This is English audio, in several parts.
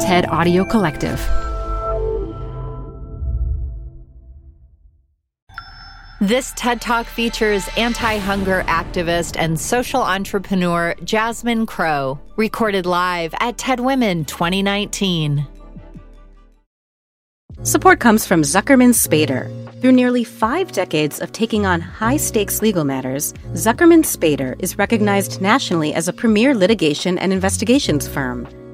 TED Audio Collective. This TED Talk features anti hunger activist and social entrepreneur Jasmine Crowe, recorded live at TED Women 2019. Support comes from Zuckerman Spader. Through nearly five decades of taking on high stakes legal matters, Zuckerman Spader is recognized nationally as a premier litigation and investigations firm.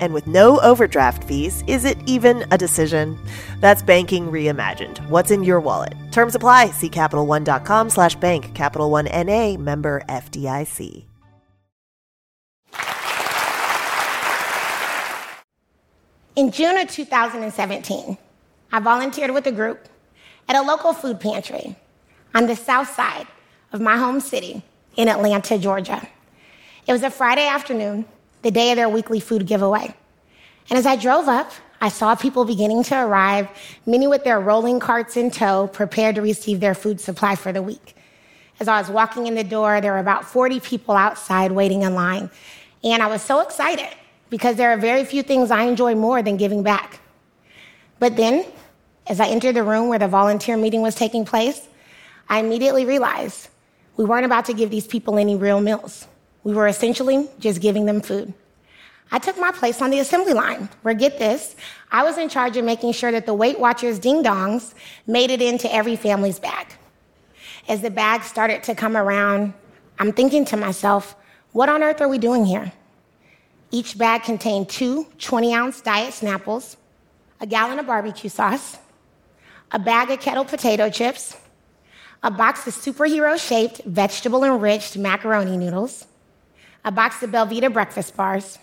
And with no overdraft fees, is it even a decision? That's banking reimagined. What's in your wallet? Terms apply. See CapitalOne.com slash bank. Capital One N.A. member FDIC. In June of 2017, I volunteered with a group at a local food pantry on the south side of my home city in Atlanta, Georgia. It was a Friday afternoon, the day of their weekly food giveaway. And as I drove up, I saw people beginning to arrive, many with their rolling carts in tow, prepared to receive their food supply for the week. As I was walking in the door, there were about 40 people outside waiting in line. And I was so excited because there are very few things I enjoy more than giving back. But then, as I entered the room where the volunteer meeting was taking place, I immediately realized we weren't about to give these people any real meals. We were essentially just giving them food. I took my place on the assembly line, where get this, I was in charge of making sure that the Weight Watchers ding dongs made it into every family's bag. As the bags started to come around, I'm thinking to myself, what on earth are we doing here? Each bag contained two 20 ounce diet Snapples, a gallon of barbecue sauce, a bag of kettle potato chips, a box of superhero shaped vegetable enriched macaroni noodles, a box of Belvita breakfast bars,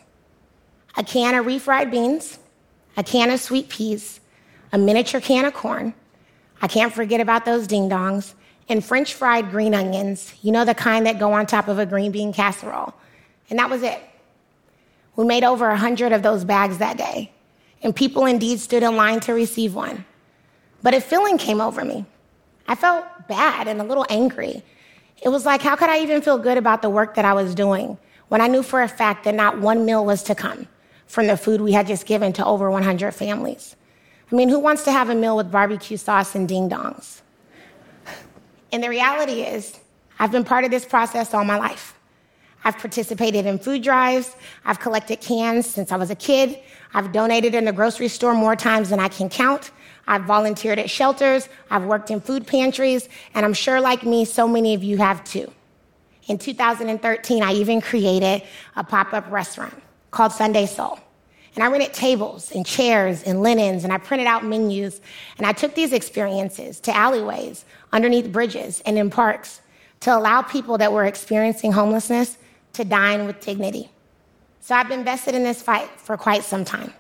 a can of refried beans, a can of sweet peas, a miniature can of corn. I can't forget about those ding dongs, and French fried green onions, you know, the kind that go on top of a green bean casserole. And that was it. We made over a 100 of those bags that day, and people indeed stood in line to receive one. But a feeling came over me. I felt bad and a little angry. It was like, how could I even feel good about the work that I was doing when I knew for a fact that not one meal was to come? from the food we had just given to over 100 families. I mean, who wants to have a meal with barbecue sauce and ding dongs? And the reality is, I've been part of this process all my life. I've participated in food drives. I've collected cans since I was a kid. I've donated in the grocery store more times than I can count. I've volunteered at shelters. I've worked in food pantries. And I'm sure, like me, so many of you have too. In 2013, I even created a pop up restaurant called Sunday Soul. And I rented tables and chairs and linens, and I printed out menus. And I took these experiences to alleyways, underneath bridges, and in parks to allow people that were experiencing homelessness to dine with dignity. So I've been invested in this fight for quite some time.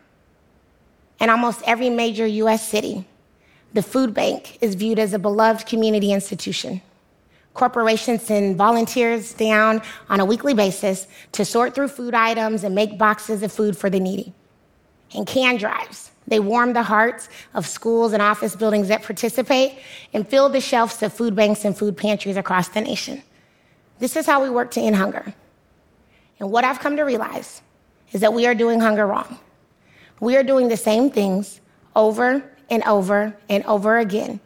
In almost every major US city, the food bank is viewed as a beloved community institution. Corporations send volunteers down on a weekly basis to sort through food items and make boxes of food for the needy. And can drives, they warm the hearts of schools and office buildings that participate and fill the shelves of food banks and food pantries across the nation. This is how we work to end hunger. And what I've come to realize is that we are doing hunger wrong. We are doing the same things over and over and over again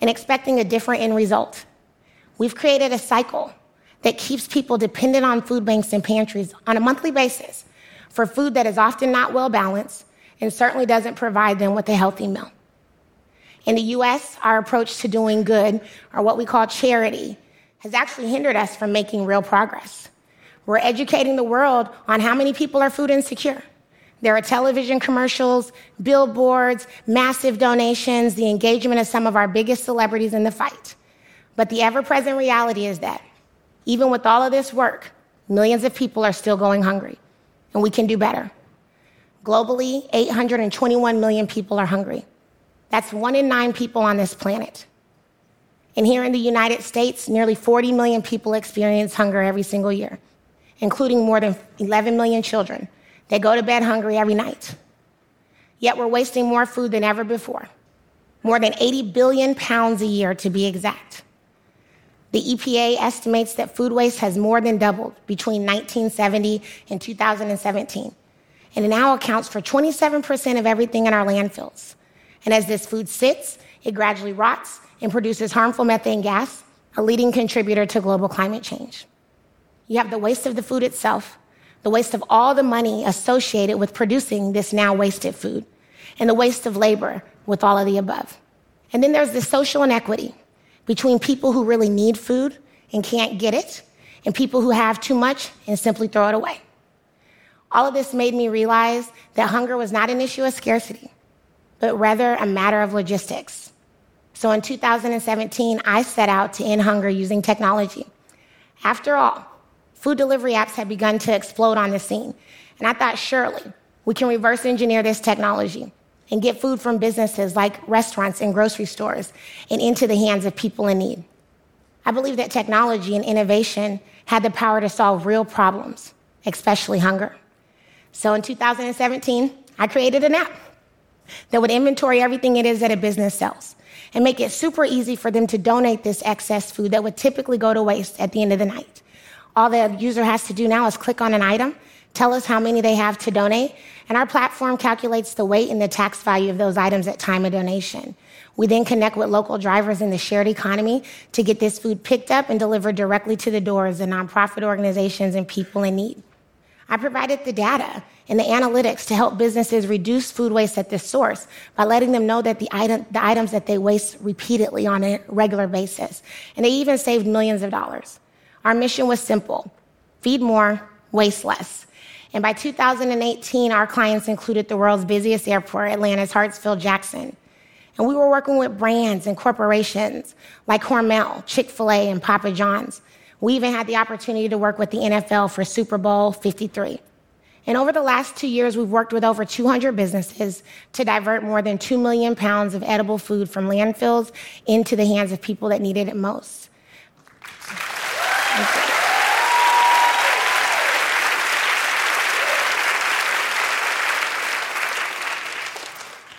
and expecting a different end result. We've created a cycle that keeps people dependent on food banks and pantries on a monthly basis for food that is often not well balanced and certainly doesn't provide them with a healthy meal. In the US, our approach to doing good, or what we call charity, has actually hindered us from making real progress. We're educating the world on how many people are food insecure. There are television commercials, billboards, massive donations, the engagement of some of our biggest celebrities in the fight. But the ever present reality is that even with all of this work, millions of people are still going hungry, and we can do better. Globally, 821 million people are hungry. That's one in nine people on this planet. And here in the United States, nearly 40 million people experience hunger every single year, including more than 11 million children. They go to bed hungry every night. Yet we're wasting more food than ever before, more than 80 billion pounds a year to be exact. The EPA estimates that food waste has more than doubled between 1970 and 2017, and it now accounts for 27% of everything in our landfills. And as this food sits, it gradually rots and produces harmful methane gas, a leading contributor to global climate change. You have the waste of the food itself, the waste of all the money associated with producing this now wasted food, and the waste of labor with all of the above. And then there's the social inequity between people who really need food and can't get it, and people who have too much and simply throw it away. All of this made me realize that hunger was not an issue of scarcity, but rather a matter of logistics. So in 2017, I set out to end hunger using technology. After all, food delivery apps had begun to explode on the scene, and I thought surely we can reverse engineer this technology and get food from businesses like restaurants and grocery stores and into the hands of people in need. I believe that technology and innovation had the power to solve real problems, especially hunger. So in 2017, I created an app that would inventory everything it is that a business sells and make it super easy for them to donate this excess food that would typically go to waste at the end of the night. All the user has to do now is click on an item, tell us how many they have to donate, and our platform calculates the weight and the tax value of those items at time of donation. We then connect with local drivers in the shared economy to get this food picked up and delivered directly to the doors of nonprofit organizations and people in need. I provided the data and the analytics to help businesses reduce food waste at the source by letting them know that the, item, the items that they waste repeatedly on a regular basis. And they even saved millions of dollars. Our mission was simple feed more, waste less. And by 2018, our clients included the world's busiest airport, Atlanta's Hartsfield Jackson. And we were working with brands and corporations like Hormel, Chick fil A, and Papa John's. We even had the opportunity to work with the NFL for Super Bowl 53. And over the last two years, we've worked with over 200 businesses to divert more than 2 million pounds of edible food from landfills into the hands of people that needed it most.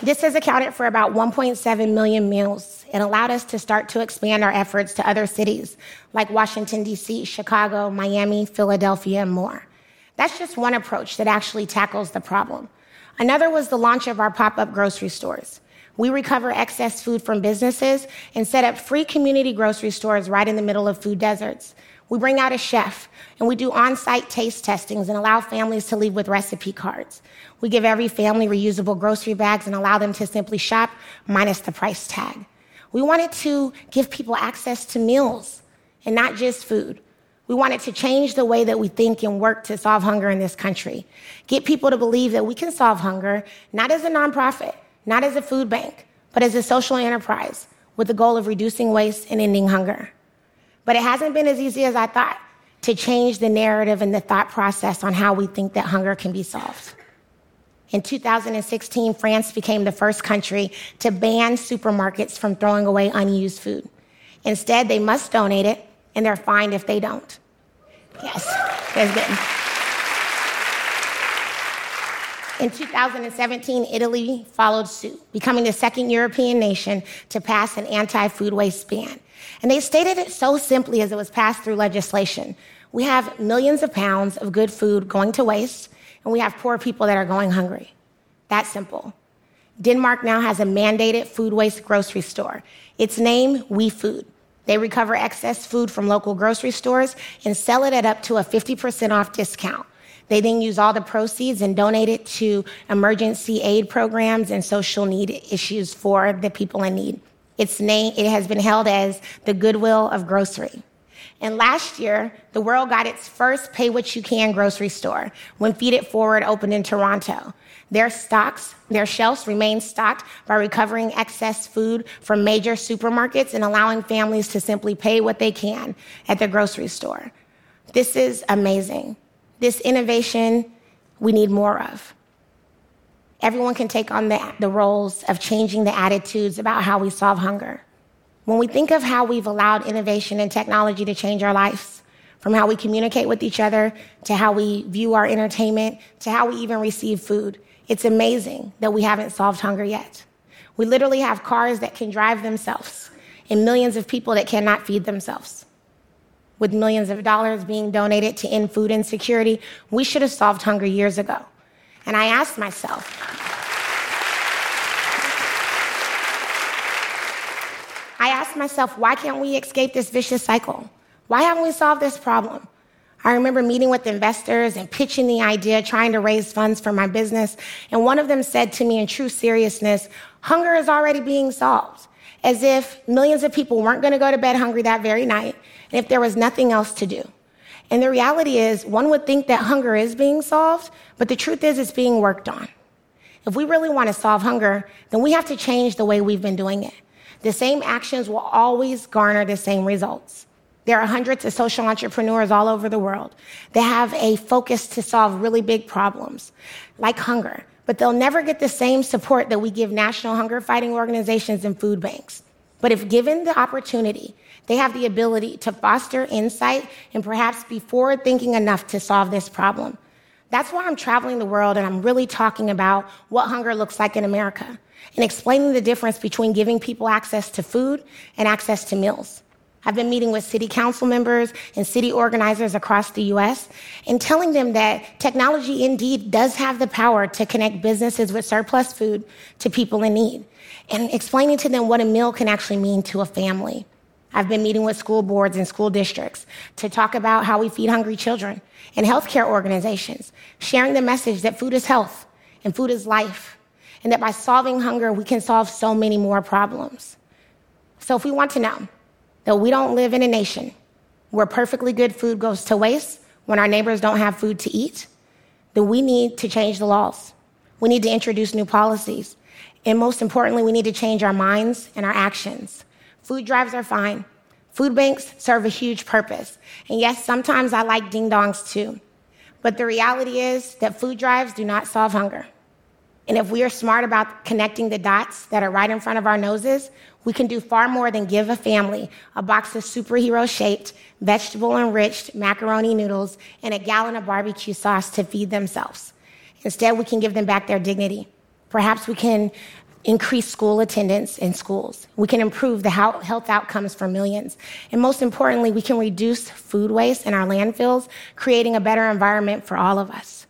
This has accounted for about 1.7 million meals and allowed us to start to expand our efforts to other cities like Washington, D.C., Chicago, Miami, Philadelphia, and more. That's just one approach that actually tackles the problem. Another was the launch of our pop up grocery stores. We recover excess food from businesses and set up free community grocery stores right in the middle of food deserts. We bring out a chef and we do on site taste testings and allow families to leave with recipe cards. We give every family reusable grocery bags and allow them to simply shop minus the price tag. We wanted to give people access to meals and not just food. We wanted to change the way that we think and work to solve hunger in this country. Get people to believe that we can solve hunger, not as a nonprofit, not as a food bank, but as a social enterprise with the goal of reducing waste and ending hunger. But it hasn't been as easy as I thought to change the narrative and the thought process on how we think that hunger can be solved. In 2016, France became the first country to ban supermarkets from throwing away unused food. Instead, they must donate it, and they're fined if they don't. Yes, that's good. In 2017, Italy followed suit, becoming the second European nation to pass an anti food waste ban. And they stated it so simply as it was passed through legislation. We have millions of pounds of good food going to waste, and we have poor people that are going hungry. That simple. Denmark now has a mandated food waste grocery store. Its name, We Food. They recover excess food from local grocery stores and sell it at up to a 50% off discount. They then use all the proceeds and donate it to emergency aid programs and social need issues for the people in need. Its name, it has been held as the Goodwill of Grocery. And last year, the world got its first pay what you can grocery store when Feed It Forward opened in Toronto. Their stocks, their shelves remain stocked by recovering excess food from major supermarkets and allowing families to simply pay what they can at the grocery store. This is amazing. This innovation we need more of. Everyone can take on the, the roles of changing the attitudes about how we solve hunger. When we think of how we've allowed innovation and technology to change our lives, from how we communicate with each other to how we view our entertainment to how we even receive food, it's amazing that we haven't solved hunger yet. We literally have cars that can drive themselves and millions of people that cannot feed themselves. With millions of dollars being donated to end food insecurity, we should have solved hunger years ago. And I asked myself, I asked myself, why can't we escape this vicious cycle? Why haven't we solved this problem? I remember meeting with investors and pitching the idea, trying to raise funds for my business. And one of them said to me in true seriousness, hunger is already being solved. As if millions of people weren't going to go to bed hungry that very night, and if there was nothing else to do. And the reality is, one would think that hunger is being solved, but the truth is, it's being worked on. If we really want to solve hunger, then we have to change the way we've been doing it. The same actions will always garner the same results. There are hundreds of social entrepreneurs all over the world that have a focus to solve really big problems, like hunger, but they'll never get the same support that we give national hunger fighting organizations and food banks. But if given the opportunity, they have the ability to foster insight and perhaps be forward thinking enough to solve this problem. That's why I'm traveling the world and I'm really talking about what hunger looks like in America and explaining the difference between giving people access to food and access to meals. I've been meeting with city council members and city organizers across the US and telling them that technology indeed does have the power to connect businesses with surplus food to people in need and explaining to them what a meal can actually mean to a family. I've been meeting with school boards and school districts to talk about how we feed hungry children and healthcare organizations, sharing the message that food is health and food is life, and that by solving hunger, we can solve so many more problems. So if we want to know that we don't live in a nation where perfectly good food goes to waste when our neighbors don't have food to eat, then we need to change the laws. We need to introduce new policies. And most importantly, we need to change our minds and our actions. Food drives are fine. Food banks serve a huge purpose. And yes, sometimes I like ding dongs too. But the reality is that food drives do not solve hunger. And if we are smart about connecting the dots that are right in front of our noses, we can do far more than give a family a box of superhero shaped, vegetable enriched macaroni noodles and a gallon of barbecue sauce to feed themselves. Instead, we can give them back their dignity. Perhaps we can increase school attendance in schools. We can improve the health outcomes for millions. And most importantly, we can reduce food waste in our landfills, creating a better environment for all of us.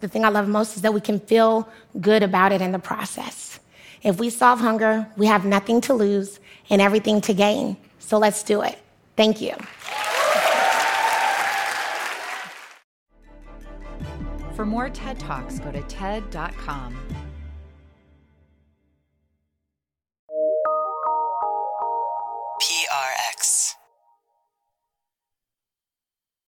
The thing I love most is that we can feel good about it in the process. If we solve hunger, we have nothing to lose and everything to gain. So let's do it. Thank you. For more TED Talks, go to TED.com.